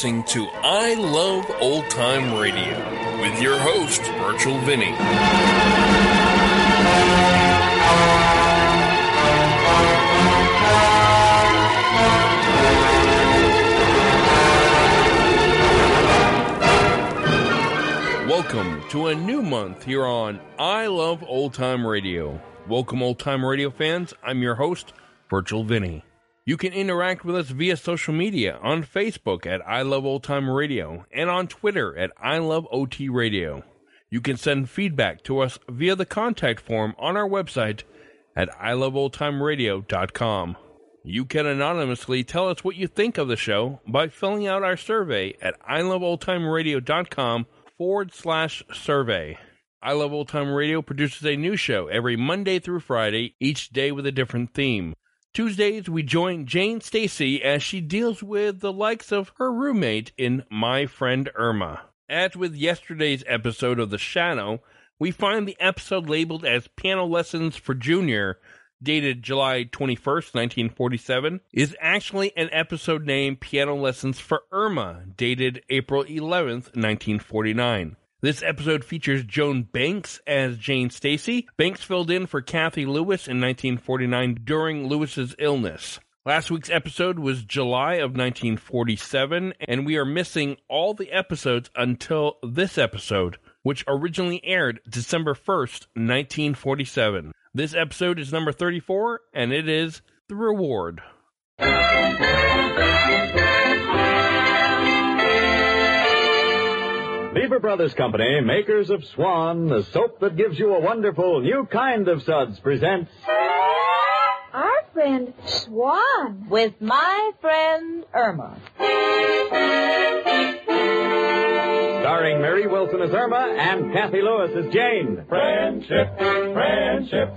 listening to I Love Old Time Radio with your host, Virtual Vinny. Welcome to a new month here on I Love Old Time Radio. Welcome, old time radio fans. I'm your host, Virtual Vinny. You can interact with us via social media on Facebook at I Love Old Time Radio and on Twitter at I Love OT Radio. You can send feedback to us via the contact form on our website at iloveoldtimeradio.com. You can anonymously tell us what you think of the show by filling out our survey at iloveoldtimeradio.com forward slash survey. I Love Old Time Radio produces a new show every Monday through Friday, each day with a different theme. Tuesdays, we join Jane Stacy as she deals with the likes of her roommate in My Friend Irma. As with yesterday's episode of The Shadow, we find the episode labeled as Piano Lessons for Junior, dated July 21st, 1947, is actually an episode named Piano Lessons for Irma, dated April 11th, 1949. This episode features Joan Banks as Jane Stacy. Banks filled in for Cathy Lewis in 1949 during Lewis's illness. Last week's episode was July of 1947, and we are missing all the episodes until this episode, which originally aired December 1st, 1947. This episode is number 34, and it is The Reward. Lever Brothers Company, makers of Swan, the soap that gives you a wonderful new kind of suds, presents Our friend Swan. with my friend Irma. starring Marie Wilson as Irma and Cathy Lewis as Jane. Friendship, friendship,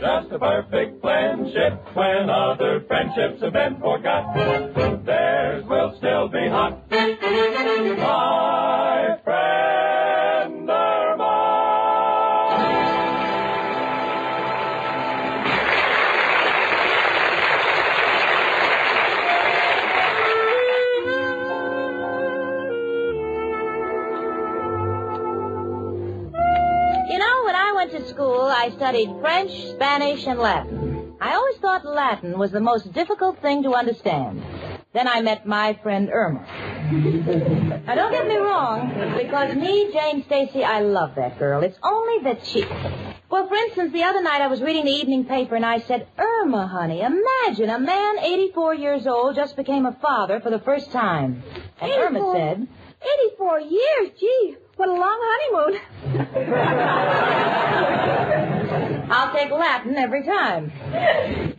just a perfect friendship. When other friendships have been forgot, theirs will still be hot. I studied French, Spanish, and Latin. I always thought Latin was the most difficult thing to understand. Then I met my friend Irma. now, don't get me wrong, because me, Jane Stacy, I love that girl. It's only that she. Well, for instance, the other night I was reading the evening paper and I said, Irma, honey, imagine a man 84 years old just became a father for the first time. And Irma said, 84 years, gee, what a long honeymoon. I'll take Latin every time.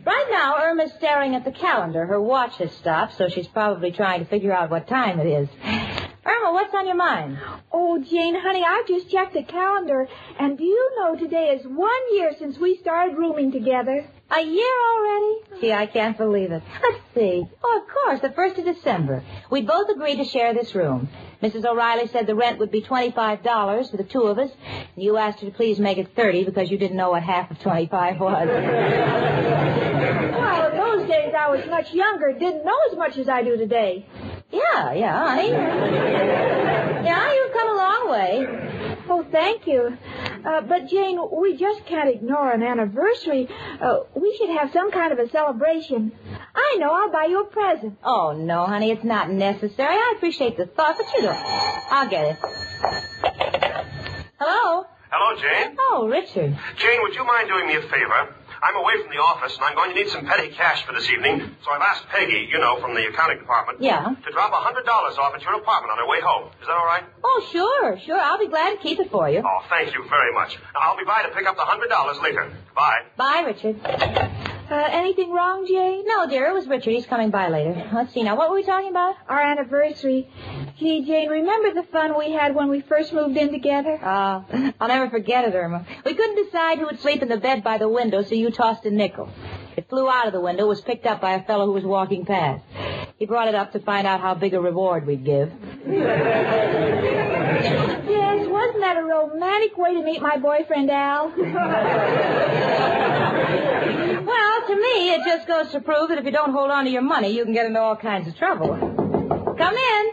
Right now, Irma's staring at the calendar. Her watch has stopped, so she's probably trying to figure out what time it is. What's on your mind? Oh, Jane, honey, I just checked the calendar, and do you know today is one year since we started rooming together? A year already? Gee, I can't believe it. Let's see. Oh, of course, the 1st of December. We both agreed to share this room. Mrs. O'Reilly said the rent would be $25 for the two of us, and you asked her to please make it 30 because you didn't know what half of 25 was. Well, in those days I was much younger, didn't know as much as I do today. Yeah, yeah, honey. Yeah, you've come a long way. Oh, thank you. Uh, but, Jane, we just can't ignore an anniversary. Uh, we should have some kind of a celebration. I know, I'll buy you a present. Oh, no, honey, it's not necessary. I appreciate the thought, but you don't. I'll get it. Hello? Hello, Jane. Oh, Richard. Jane, would you mind doing me a favor? I'm away from the office, and I'm going to need some petty cash for this evening, so I've asked Peggy, you know, from the accounting department, Yeah? to drop a $100 off at your apartment on her way home. Is that all right? Oh, sure, sure. I'll be glad to keep it for you. Oh, thank you very much. Now, I'll be by to pick up the $100 later. Bye. Bye, Richard. Uh, anything wrong, Jane? No, dear, it was Richard. He's coming by later. Let's see now. What were we talking about? Our anniversary. Gee, Jane, remember the fun we had when we first moved in together? Uh, I'll never forget it, Irma. We couldn't decide who would sleep in the bed by the window, so you tossed a nickel. It flew out of the window, was picked up by a fellow who was walking past. He brought it up to find out how big a reward we'd give. Yes, wasn't that a romantic way to meet my boyfriend, Al? Well, to me, it just goes to prove that if you don't hold on to your money, you can get into all kinds of trouble. Come in.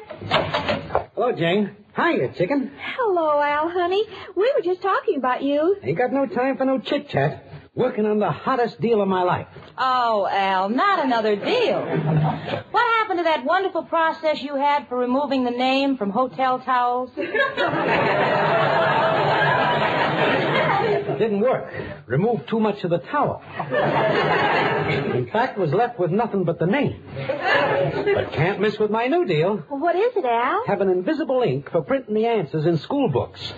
Hello, Jane. Hiya, chicken. Hello, Al, honey. We were just talking about you. Ain't got no time for no chit chat. Working on the hottest deal of my life. Oh, Al, not another deal. What happened to that wonderful process you had for removing the name from hotel towels? It didn't work. Removed too much of the towel. In fact, was left with nothing but the name. But can't miss with my new deal. Well, what is it, Al? Have an invisible ink for printing the answers in school books.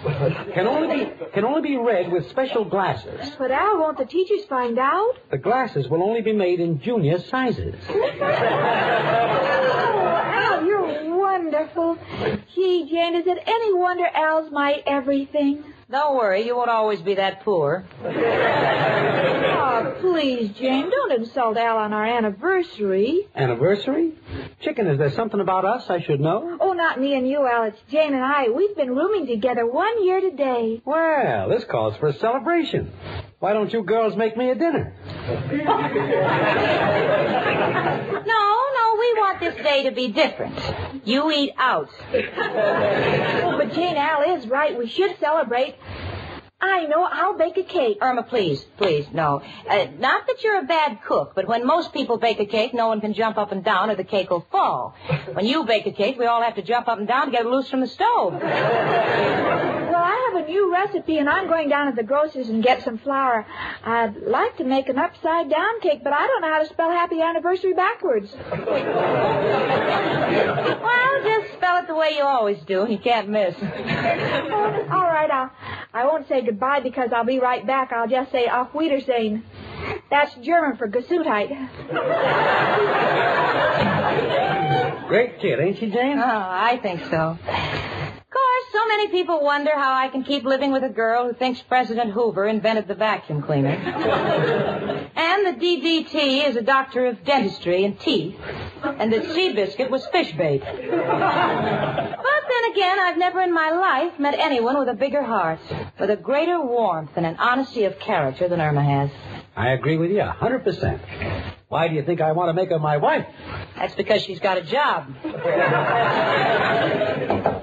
Can only be can only be read with special glasses. But Al, won't the teachers find out? The glasses will only be made in junior sizes. Oh, Al, you're wonderful. Gee, Jane, is it any wonder Al's my everything? Don't worry, you won't always be that poor. Oh, please, Jane, don't insult Al on our anniversary. Anniversary? Chicken, is there something about us I should know? Oh, not me and you, Al. It's Jane and I. We've been rooming together one year today. Well, this calls for a celebration. Why don't you girls make me a dinner? No, no, we want this day to be different. You eat out. Oh, but Jane, Al is right. We should celebrate. I know. I'll bake a cake. Irma, please, please, no. Uh, not that you're a bad cook, but when most people bake a cake, no one can jump up and down or the cake will fall. When you bake a cake, we all have to jump up and down to get it loose from the stove. Well, I have a new recipe, and I'm going down to the grocer's and get some flour. I'd like to make an upside down cake, but I don't know how to spell happy anniversary backwards. Well, just spell it the way you always do, you can't miss. Oh, all right, I'll, I won't say goodbye because I'll be right back. I'll just say auf Wiedersehen. That's German for Gesundheit. Great kid, ain't she, Jane? Oh, I think so. Of course, so many people wonder how I can keep living with a girl who thinks President Hoover invented the vacuum cleaner. and that DDT is a doctor of dentistry and teeth. And that Seabiscuit was fish bait. But then again, I've never in my life met anyone with a bigger heart, with a greater warmth and an honesty of character than Irma has. I agree with you a hundred percent. Why do you think I want to make her my wife? That's because she's got a job.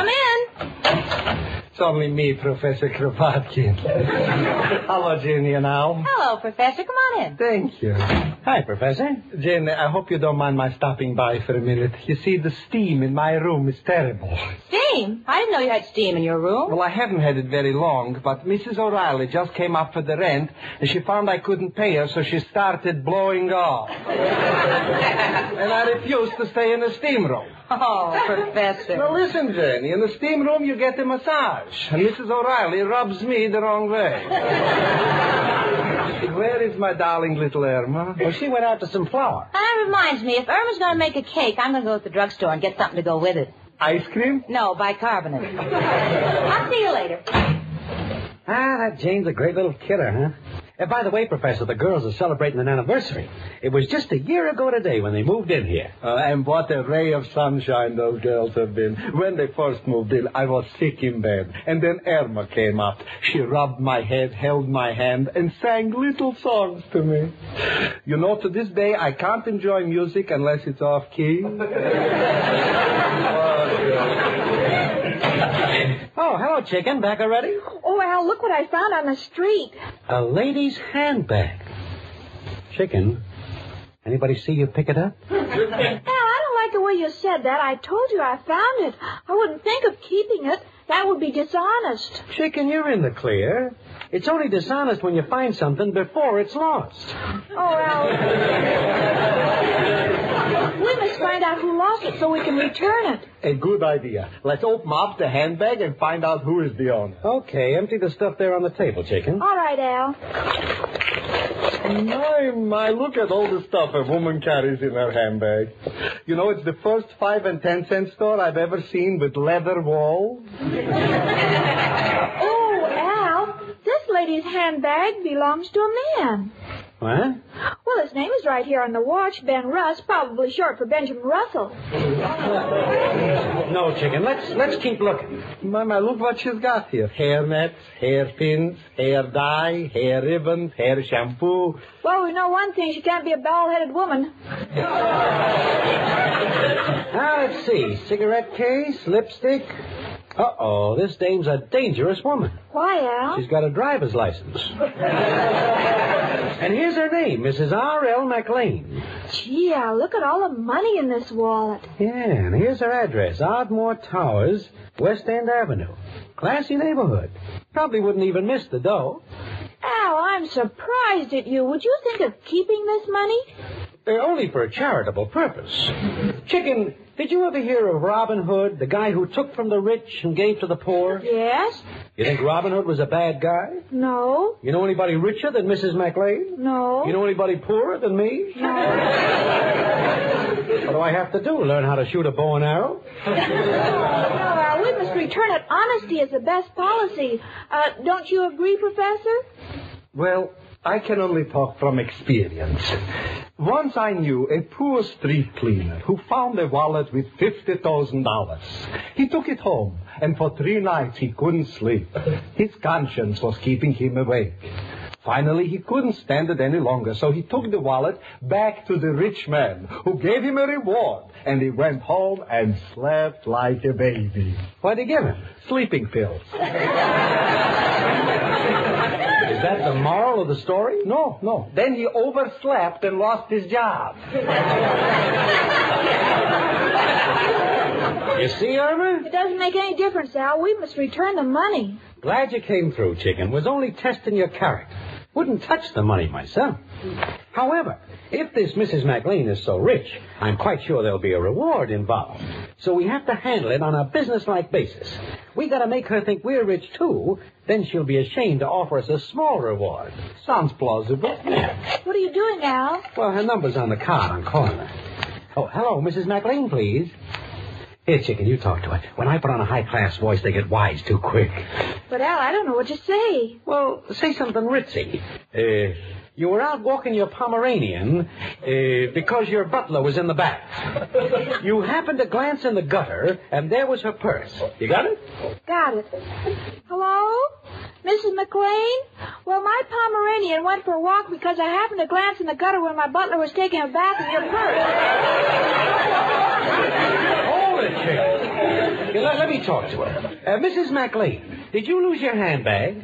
Come in. It's only me, Professor Kropotkin. Hello, Jenny and Al. Hello, Professor. Come on in. Thank you. Hi, Professor. Jane, I hope you don't mind my stopping by for a minute. You see, the steam in my room is terrible. Steam? I didn't know you had steam in your room. Well, I haven't had it very long, but Mrs. O'Reilly just came up for the rent, and she found I couldn't pay her, so she started blowing off. and I refused to stay in the steam room. Oh, Professor. Now listen, Jenny, in the steam room you get a massage, and Mrs. O'Reilly rubs me the wrong way. Where is my darling little Irma? Well, she went out to some flour. Ah, that reminds me, if Irma's going to make a cake, I'm going to go to the drugstore and get something to go with it. Ice cream? No, bicarbonate. I'll see you later. Ah, that Jane's a great little kidder, huh? And by the way, Professor, the girls are celebrating an anniversary. It was just a year ago today when they moved in here. Uh, and what a ray of sunshine those girls have been. When they first moved in, I was sick in bed. And then Irma came up. She rubbed my head, held my hand, and sang little songs to me. You know, to this day, I can't enjoy music unless it's off key. Oh, Oh, hello, chicken. Back already? Oh, Al, look what I found on the street. A lady's handbag. Chicken, anybody see you pick it up? Al, I don't like the way you said that. I told you I found it. I wouldn't think of keeping it. That would be dishonest. Chicken, you're in the clear. It's only dishonest when you find something before it's lost. Oh, Al. we must find out who lost it so we can return it. A good idea. Let's open up the handbag and find out who is the owner. Okay, empty the stuff there on the table, chicken. All right, Al. My, my, look at all the stuff a woman carries in her handbag. You know, it's the first five and ten cent store I've ever seen with leather walls. Oh, Al, this lady's handbag belongs to a man. What? Well, his name is right here on the watch, Ben Russ, probably short for Benjamin Russell. No, chicken. Let's let's keep looking. Mama, look what she's got here. Hair nets, hairpins, hair dye, hair ribbons, hair shampoo. Well, we know one thing. She can't be a bald-headed woman. Now, let's see. Cigarette case, lipstick. Uh-oh, this dame's a dangerous woman. Why, Al? She's got a driver's license. and here's her name, Mrs. R.L. McLean. Gee, Al, look at all the money in this wallet. Yeah, and here's her address, Ardmore Towers, West End Avenue. Classy neighborhood. Probably wouldn't even miss the dough. Al, I'm surprised at you. Would you think of keeping this money? They're only for a charitable purpose. Chicken, did you ever hear of Robin Hood, the guy who took from the rich and gave to the poor? Yes? You think Robin Hood was a bad guy? No? You know anybody richer than Mrs. McLean? No? You know anybody poorer than me? No. What do I have to do? Learn how to shoot a bow and arrow? no, Al, we must return it. Honesty is the best policy. Uh, don't you agree, Professor? Well, I can only talk from experience. Once I knew a poor street cleaner who found a wallet with $50,000. He took it home, and for three nights he couldn't sleep. His conscience was keeping him awake. Finally, he couldn't stand it any longer, so he took the wallet back to the rich man, who gave him a reward, and he went home and slept like a baby. What'd he give him? Sleeping pills. Is that the moral of the story? No, no. Then he overslept and lost his job. You see, Irma? It doesn't make any difference, Al. We must return the money. Glad you came through, Chicken. Was only testing your character. Wouldn't touch the money myself. However, if this Mrs. McLean is so rich, I'm quite sure there'll be a reward involved. So we have to handle it on a businesslike basis. We gotta make her think we're rich too, then she'll be ashamed to offer us a small reward. Sounds plausible. What are you doing, Al? Well, her number's on the card. I'm calling her. Oh, hello, Mrs. McLean, please. Here, Chicken, you talk to her. When I put on a high-class voice, they get wise too quick. But, Al, I don't know what to say. Well, say something ritzy. Uh, you were out walking your Pomeranian uh, because your butler was in the back. You happened to glance in the gutter, and there was her purse. You got it? Got it. Hello? Mrs. McLean? Well, my Pomeranian went for a walk because I happened to glance in the gutter when my butler was taking a bath in your purse. Hold it, Chicken. Let, let me talk to her. Uh, Mrs. McLean, did you lose your handbag?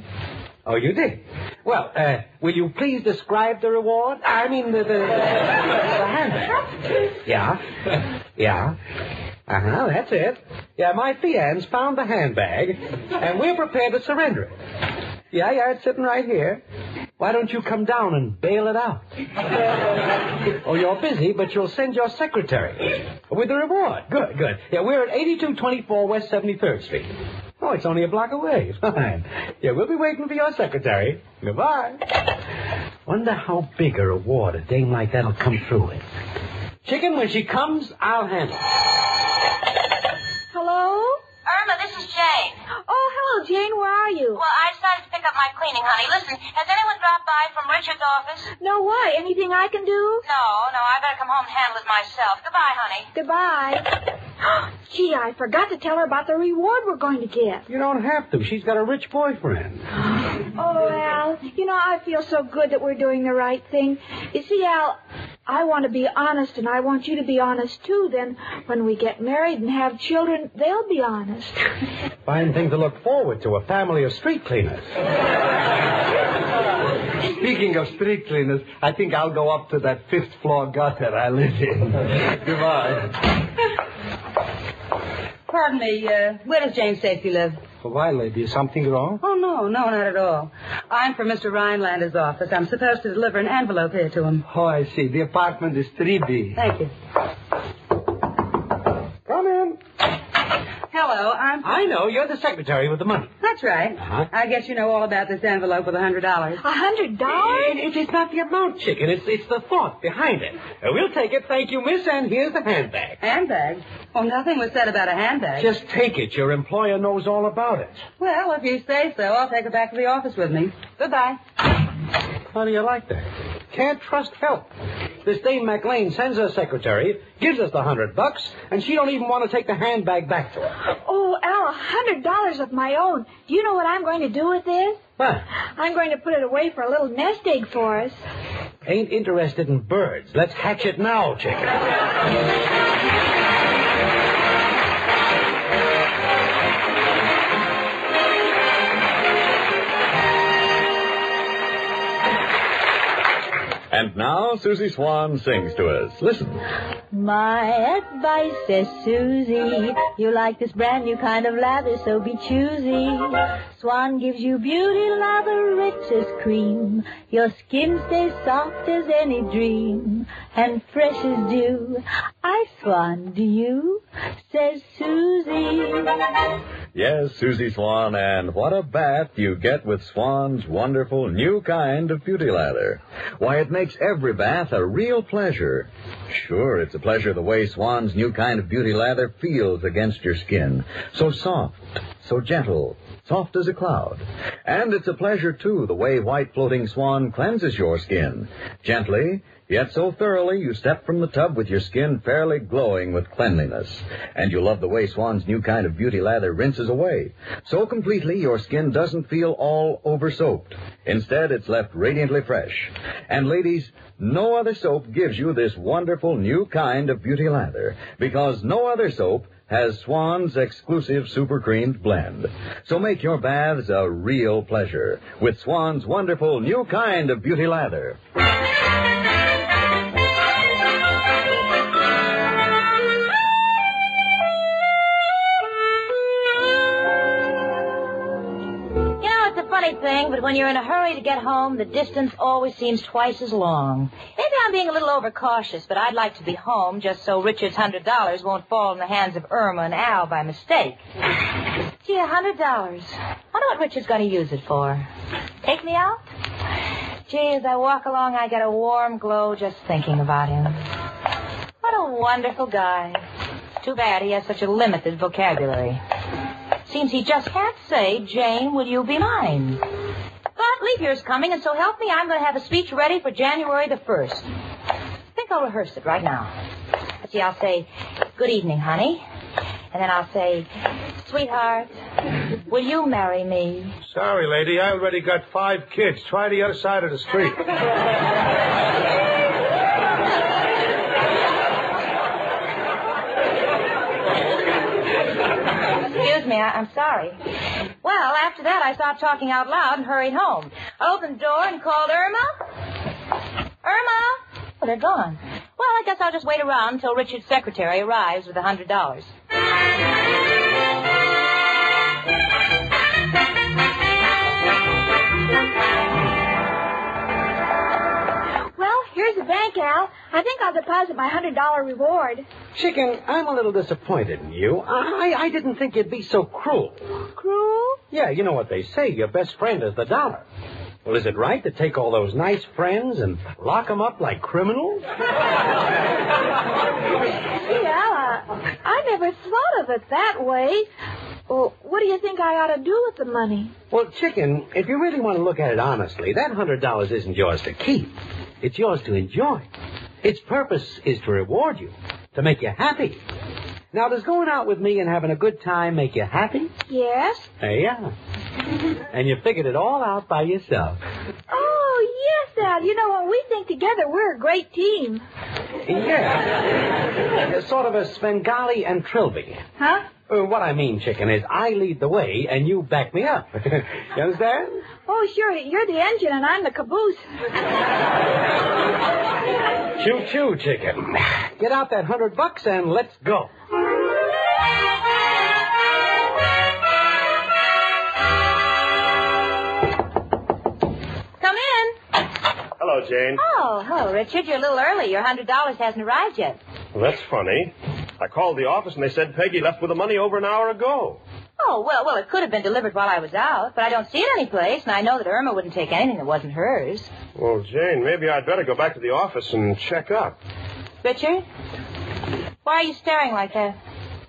Oh, you did? Well, uh, will you please describe the reward? I mean, the, the, the handbag. Yeah. Yeah. Uh-huh, that's it. Yeah, my fiance found the handbag, and we're prepared to surrender it. Yeah, yeah, it's sitting right here. Why don't you come down and bail it out? oh, you're busy, but you'll send your secretary. With the reward. Good, good. Yeah, we're at 8224 West 73rd Street. Oh, it's only a block away. Fine. Yeah, we'll be waiting for your secretary. Goodbye. Wonder how big a reward a dame like that'll come through with. Chicken, when she comes, I'll handle it. Hello? Irma, this is Jane. Oh, hello, Jane. Where are you? Well, I decided to pick up my cleaning, honey. Listen, has anyone dropped by from Richard's office? No, why? Anything I can do? No, no, I better come home and handle it myself. Goodbye, honey. Goodbye. Gee, I forgot to tell her about the reward we're going to get. You don't have to. She's got a rich boyfriend. Oh, Al, you know, I feel so good that we're doing the right thing. You see, Al, I want to be honest, and I want you to be honest, too. Then, when we get married and have children, they'll be honest. Fine thing to look forward to, a family of street cleaners. Speaking of street cleaners, I think I'll go up to that fifth floor gutter I live in. Goodbye. Pardon me, uh, where does Jane Stacy live? Why, lady, is something wrong? Oh, no, no, not at all. I'm from Mr. Rhinelander's office. I'm supposed to deliver an envelope here to him. Oh, I see. The apartment is 3B. Thank you. Come in. Hello, I'm... I know. You're the secretary with the money. That's right. Uh-huh. I guess you know all about this envelope with a $100. A hundred dollars? It, it's not the amount, chicken. It's, it's the thought behind it. Uh, we'll take it, thank you, miss, and here's the handbag. Handbag? Well, nothing was said about a handbag. Just take it. Your employer knows all about it. Well, if you say so, I'll take it back to the office with me. Goodbye. How do you like that? Can't trust help. This dame McLean sends her secretary, gives us the hundred bucks, and she don't even want to take the handbag back to her. Oh, Al, a hundred dollars of my own. Do you know what I'm going to do with this? Huh. I'm going to put it away for a little nest egg for us. Ain't interested in birds. Let's hatch it now, chicken. And now Susie Swan sings to us. Listen. My advice, says Susie, you like this brand new kind of lather, so be choosy. Swan gives you beauty lather rich as cream. Your skin stays soft as any dream, and fresh as dew. I swan, do you? Says Susie. Yes, Susie Swan, and what a bath you get with Swan's wonderful new kind of beauty lather. Why, it makes every bath a real pleasure. Sure, it's a pleasure the way Swan's new kind of beauty lather feels against your skin. So soft, so gentle, soft as a cloud. And it's a pleasure, too, the way white floating Swan cleanses your skin. Gently, Yet so thoroughly you step from the tub with your skin fairly glowing with cleanliness. And you love the way Swan's new kind of beauty lather rinses away. So completely your skin doesn't feel all over soaped. Instead, it's left radiantly fresh. And ladies, no other soap gives you this wonderful new kind of beauty lather. Because no other soap has Swan's exclusive super creamed blend. So make your baths a real pleasure with Swan's wonderful new kind of beauty lather. Funny thing, but when you're in a hurry to get home, the distance always seems twice as long. Maybe I'm being a little overcautious, but I'd like to be home just so Richard's hundred dollars won't fall in the hands of Irma and Al by mistake. Gee, a hundred dollars. I wonder what Richard's going to use it for. Take me out? Gee, as I walk along, I get a warm glow just thinking about him. What a wonderful guy. Too bad he has such a limited vocabulary. Seems he just can't say, Jane, will you be mine? But leap year's coming, and so help me, I'm going to have a speech ready for January the 1st. I think I'll rehearse it right now. Let's see, I'll say, good evening, honey. And then I'll say, sweetheart, will you marry me? Sorry, lady, I already got five kids. Try the other side of the street. me. I, am sorry. Well, after that, I stopped talking out loud and hurried home. I opened the door and called Irma. Irma? Well, they're gone. Well, I guess I'll just wait around until Richard's secretary arrives with a $100. Bank, Al. I think I'll deposit my hundred dollar reward. Chicken, I'm a little disappointed in you. I, I didn't think you'd be so cruel. Cruel? Yeah, you know what they say. Your best friend is the dollar. Well, is it right to take all those nice friends and lock them up like criminals? Gee, Al, I, I never thought of it that way. Well, what do you think I ought to do with the money? Well, Chicken, if you really want to look at it honestly, that hundred dollars isn't yours to keep. It's yours to enjoy. Its purpose is to reward you, to make you happy. Now, does going out with me and having a good time make you happy? Yes? Hey, yeah. And you figured it all out by yourself. Oh. You know, when we think together, we're a great team. Yeah. sort of a Svengali and Trilby. Huh? Uh, what I mean, Chicken, is I lead the way and you back me up. you understand? Oh, sure. You're the engine and I'm the caboose. Choo choo, Chicken. Get out that hundred bucks and let's go. Hello, Jane. Oh, hello, Richard. You're a little early. Your hundred dollars hasn't arrived yet. Well, that's funny. I called the office and they said Peggy left with the money over an hour ago. Oh, well, well, it could have been delivered while I was out, but I don't see it anyplace, and I know that Irma wouldn't take anything that wasn't hers. Well, Jane, maybe I'd better go back to the office and check up. Richard? Why are you staring like that?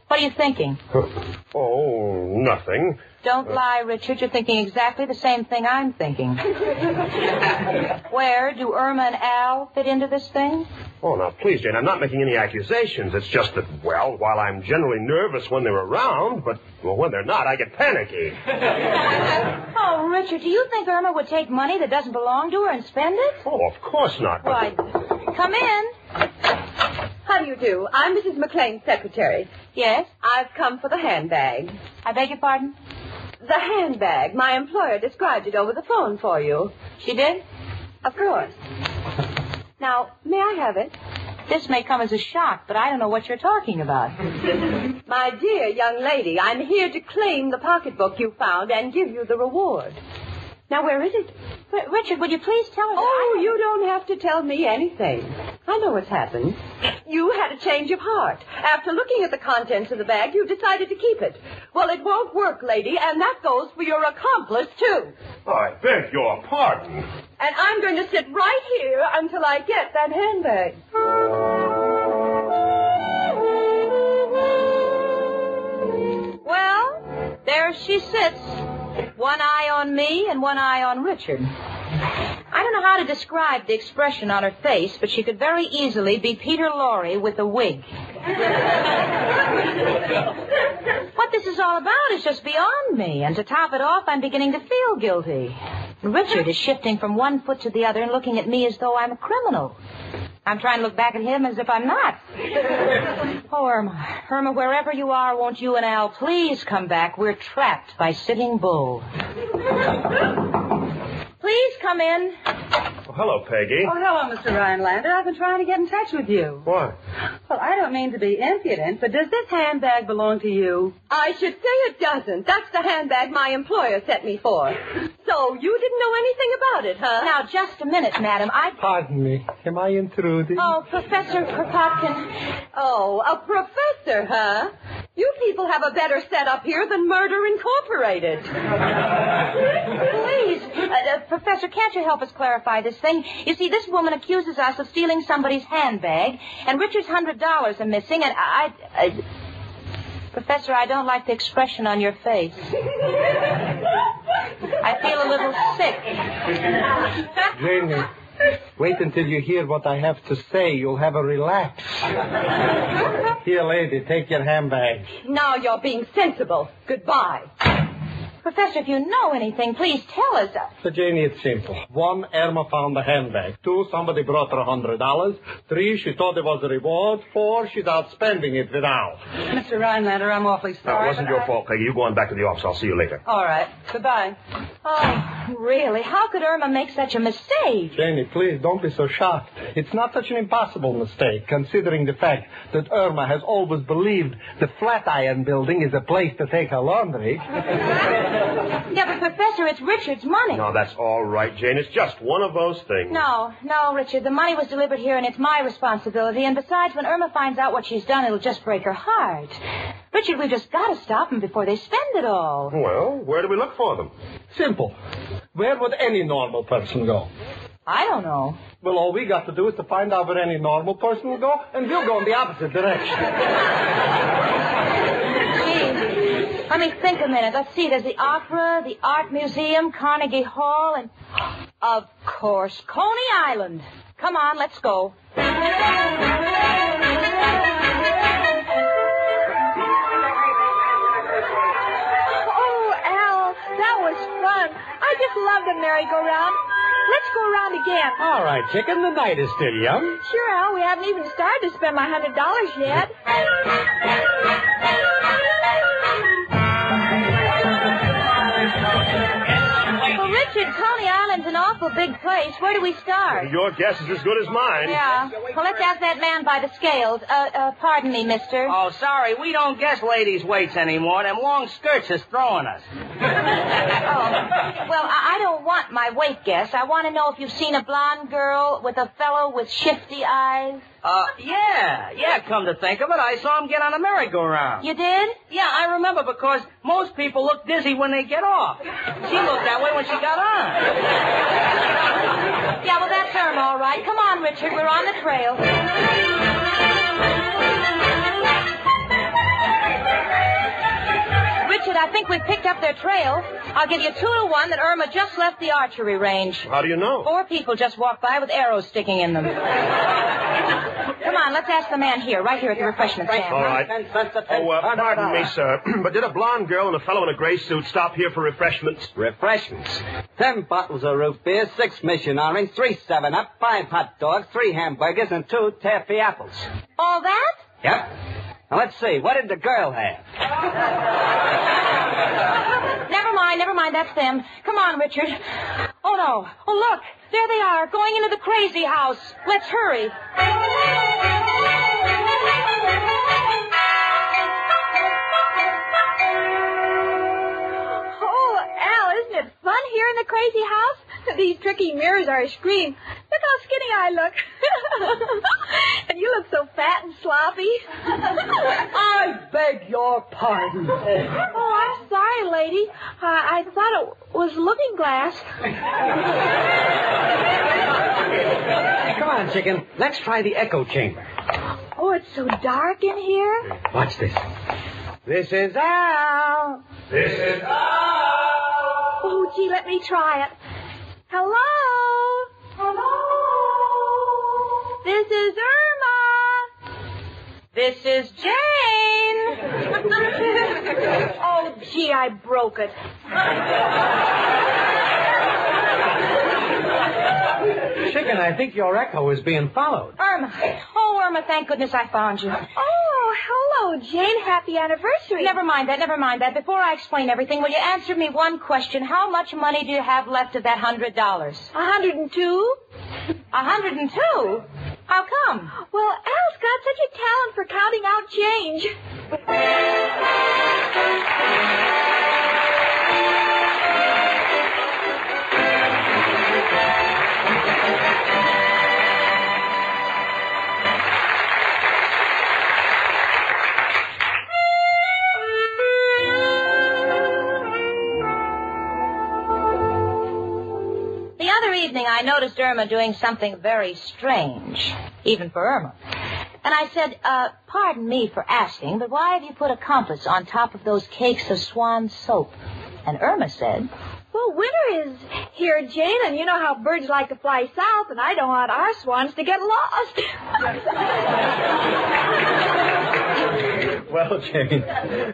What are you thinking? Oh, nothing. Don't lie, Richard. You're thinking exactly the same thing I'm thinking. Where do Irma and Al fit into this thing? Oh, now, please, Jane, I'm not making any accusations. It's just that, well, while I'm generally nervous when they're around, but, well, when they're not, I get panicky. Oh, Richard, do you think Irma would take money that doesn't belong to her and spend it? Oh, of course not. But Why, come in. How do you do? I'm Mrs. McLean's secretary. Yes? I've come for the handbag. I beg your pardon? The handbag. My employer described it over the phone for you. She did? Of course. Now, may I have it? This may come as a shock, but I don't know what you're talking about. My dear young lady, I'm here to claim the pocketbook you found and give you the reward. Now, where is it? But, Richard, would you please tell her that Oh, I- you don't have to tell me anything. I know what's happened. You had a change of heart. After looking at the contents of the bag, you decided to keep it. Well, it won't work, lady, and that goes for your accomplice, too. I beg your pardon. And I'm going to sit right here until I get that handbag. Well, there she sits. One eye on me and one eye on Richard. I don't know how to describe the expression on her face, but she could very easily be Peter Lorre with a wig. what this is all about is just beyond me, and to top it off, I'm beginning to feel guilty. Richard is shifting from one foot to the other and looking at me as though I'm a criminal. I'm trying to look back at him as if I'm not. Oh, Irma. Irma, wherever you are, won't you and Al please come back? We're trapped by Sitting Bull. Please come in. Hello, Peggy. Oh, hello, Mr. Rhinelander. I've been trying to get in touch with you. What? Well, I don't mean to be impudent, but does this handbag belong to you? I should say it doesn't. That's the handbag my employer sent me for. So you didn't know anything about it, huh? Now, just a minute, madam. I. Pardon me. Am I intruding? Oh, Professor Kropotkin. Oh, a professor, huh? You people have a better setup here than Murder Incorporated. Please, uh, Professor, can't you help us clarify this thing? You see, this woman accuses us of stealing somebody's handbag, and Richard's hundred dollars are missing, and I, I, Professor, I don't like the expression on your face. I feel a little sick. Janie, wait until you hear what I have to say. You'll have a relapse. Here, lady, take your handbag. Now you're being sensible. Goodbye. Professor, if you know anything, please tell us. So, Janie, it's simple. One, Irma found the handbag. Two, somebody brought her a hundred dollars. Three, she thought it was a reward. Four, she's out spending it without. Mr. Rhinelander, I'm awfully No, sorry. it wasn't your I- fault, Peggy. You go on back to the office. I'll see you later. All right. Goodbye. Oh, really? How could Irma make such a mistake? Janie, please don't be so shocked. It's not such an impossible mistake, considering the fact that Irma has always believed the Flatiron Building is a place to take her laundry. Yeah, but Professor, it's Richard's money. No, that's all right, Jane. It's just one of those things. No, no, Richard. The money was delivered here, and it's my responsibility. And besides, when Irma finds out what she's done, it'll just break her heart. Richard, we've just got to stop them before they spend it all. Well, where do we look for them? Simple. Where would any normal person go? I don't know. Well, all we got to do is to find out where any normal person will go, and we'll go in the opposite direction. Gee, let me think a minute. Let's see. There's the opera, the art museum, Carnegie Hall, and of course, Coney Island. Come on, let's go. Oh, Al, that was fun. I just love the merry-go-round. Let's go around again. All right, chicken, the night is still young. Sure, Al, we haven't even started to spend my hundred dollars yet. Richard, Coney Island's an awful big place. Where do we start? Your guess is as good as mine. Yeah. Well, let's ask that man by the scales. Uh, uh, pardon me, mister. Oh, sorry, we don't guess ladies' weights anymore. Them long skirts is throwing us. oh. Well, I, I don't want my weight guess. I want to know if you've seen a blonde girl with a fellow with shifty eyes. Uh, yeah, yeah, come to think of it, I saw him get on a merry-go-round. You did? Yeah, I remember because most people look dizzy when they get off. She looked that way when she got on. Yeah, well, that's Irma, all right. Come on, Richard. We're on the trail. Richard, I think we've picked up their trail. I'll give you two to one that Irma just left the archery range. How do you know? Four people just walked by with arrows sticking in them. Come on, let's ask the man here, right here at the refreshment stand. All right. Oh, uh, pardon me, sir, but did a blonde girl and a fellow in a gray suit stop here for refreshments? Refreshments. Ten bottles of root beer, six mission orange, three seven up, five hot dogs, three hamburgers, and two taffy apples. All that? Yep. Now let's see. What did the girl have? Never mind, never mind. That's them. Come on, Richard. Oh, no. Oh, look. There they are, going into the crazy house. Let's hurry. Oh, Al, isn't it fun here in the crazy house? These tricky mirrors are a scream. Look how skinny I look. and you look so fat and sloppy. I beg your pardon. Oh, I'm sorry, lady. I, I thought it was looking glass. Come on, chicken. Let's try the echo chamber. Oh, it's so dark in here. Watch this. This is Al. This is out. Oh, gee, let me try it. Hello? Hello? This is Irma. This is Jane. oh, gee, I broke it. Chicken, I think your echo is being followed. Irma. Oh, Irma, thank goodness I found you. Oh, hello, Jane. Happy anniversary. Never mind that, never mind that. Before I explain everything, will you answer me one question? How much money do you have left of that hundred dollars? A hundred and two. A hundred and two? How come? Well, Al's got such a talent for counting out change. I noticed Irma doing something very strange, even for Irma. And I said, uh, pardon me for asking, but why have you put a compass on top of those cakes of swan soap? And Irma said, Well, winter is here, Jane, and you know how birds like to fly south, and I don't want our swans to get lost. Well, Jane,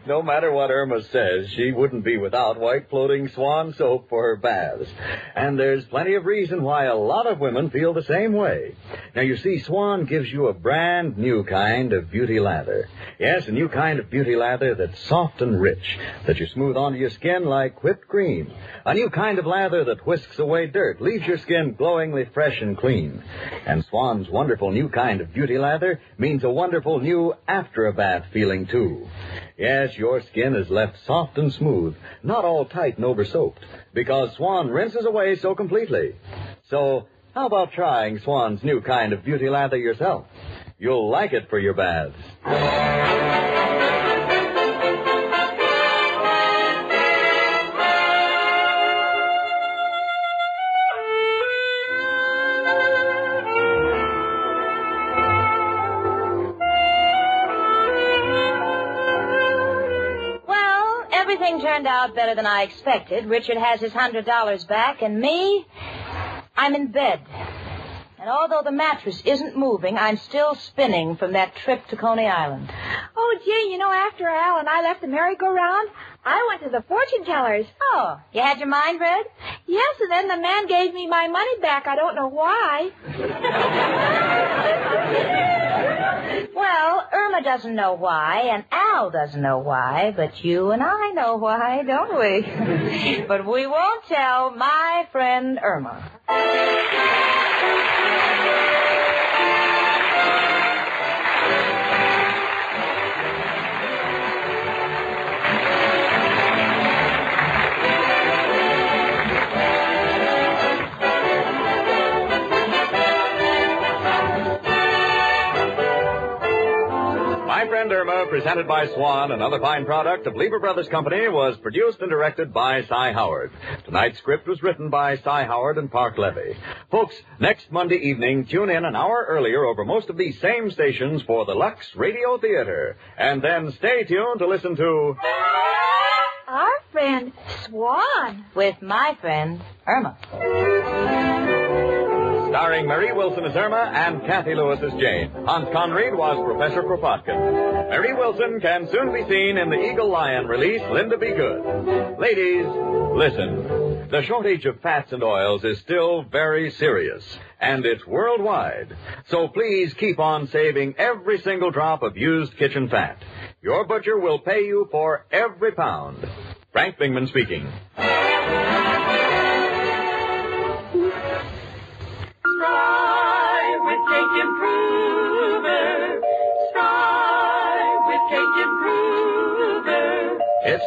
no matter what Irma says, she wouldn't be without white floating swan soap for her baths. And there's plenty of reason why a lot of women feel the same way. Now, you see, Swan gives you a brand new kind of beauty lather. Yes, a new kind of beauty lather that's soft and rich, that you smooth onto your skin like whipped cream. A new kind of lather that whisks away dirt, leaves your skin glowingly fresh and clean. And Swan's wonderful new kind of beauty lather means a wonderful new after a bath feeling, too. Yes, your skin is left soft and smooth, not all tight and over soaped, because Swan rinses away so completely. So, how about trying Swan's new kind of beauty lather yourself? You'll like it for your baths. Turned out better than I expected. Richard has his hundred dollars back, and me, I'm in bed. And although the mattress isn't moving, I'm still spinning from that trip to Coney Island. Oh, Jane, you know, after Al and I left the merry-go-round, I went to the fortune tellers. Oh, you had your mind read? Yes, and then the man gave me my money back. I don't know why. Well, Irma doesn't know why, and Al doesn't know why, but you and I know why, don't we? but we won't tell my friend Irma. Presented by Swan, another fine product of Lever Brothers Company, was produced and directed by Cy Howard. Tonight's script was written by Cy Howard and Parke Levy. Folks, next Monday evening, tune in an hour earlier over most of these same stations for the Lux Radio Theater. And then stay tuned to listen to... our friend Swan. With my friend, Irma. Starring Marie Wilson as Irma and Cathy Lewis as Jane. Hans Conried was Professor Kropotkin. Marie Wilson can soon be seen in the Eagle Lion release Linda Be Good. Ladies, listen. The shortage of fats and oils is still very serious, and it's worldwide. So please keep on saving every single drop of used kitchen fat. Your butcher will pay you for every pound. Frank Bingman speaking.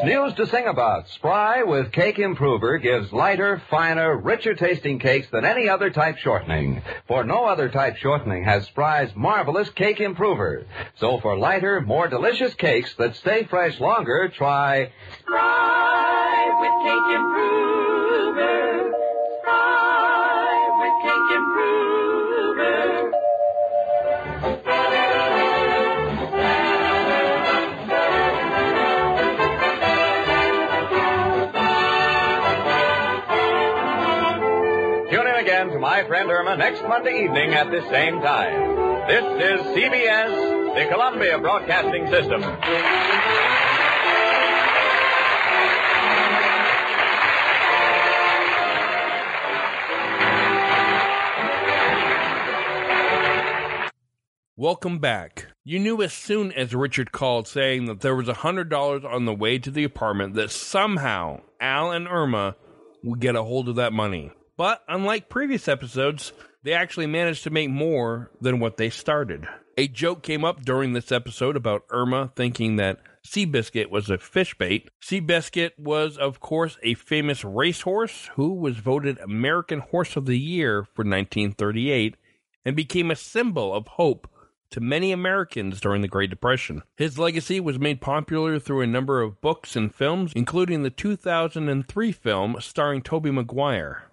News to sing about. Spry with Cake Improver gives lighter, finer, richer tasting cakes than any other type shortening. For no other type shortening has Spry's marvelous Cake Improver. So for lighter, more delicious cakes that stay fresh longer, try Spry with Cake Improver. Next Monday evening at this same time. This is CBS, the Columbia Broadcasting System. Welcome back. You knew as soon as Richard called saying that there was a $100 on the way to the apartment that somehow Al and Irma would get a hold of that money. But unlike previous episodes, they actually managed to make more than what they started. A joke came up during this episode about Irma thinking that Seabiscuit was a fish bait. Seabiscuit was, of course, a famous racehorse who was voted American Horse of the Year for 1938 and became a symbol of hope to many Americans during the Great Depression. His legacy was made popular through a number of books and films, including the 2003 film starring Tobey Maguire.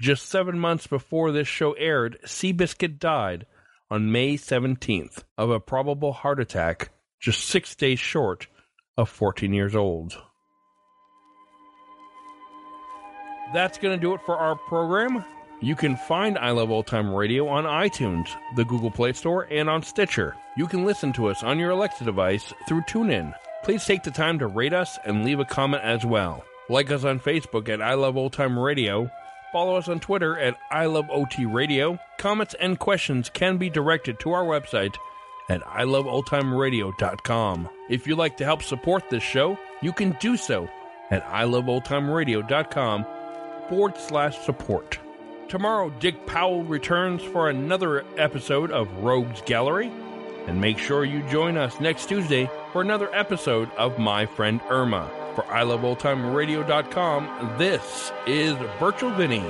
Just seven months before this show aired, Seabiscuit died on May 17th of a probable heart attack, just six days short of 14 years old. That's going to do it for our program. You can find I Love Old Time Radio on iTunes, the Google Play Store, and on Stitcher. You can listen to us on your Alexa device through TuneIn. Please take the time to rate us and leave a comment as well. Like us on Facebook at I Love Old Time Radio. Follow us on Twitter at I Love OT Radio. Comments and questions can be directed to our website at iloveoldtimeradio.com. If you'd like to help support this show, you can do so at iloveoldtimeradio.com forward slash support. Tomorrow, Dick Powell returns for another episode of Rogues Gallery. And make sure you join us next Tuesday for another episode of My Friend Irma. For iloveoldtimeradio.com, this is Virtual Vinny.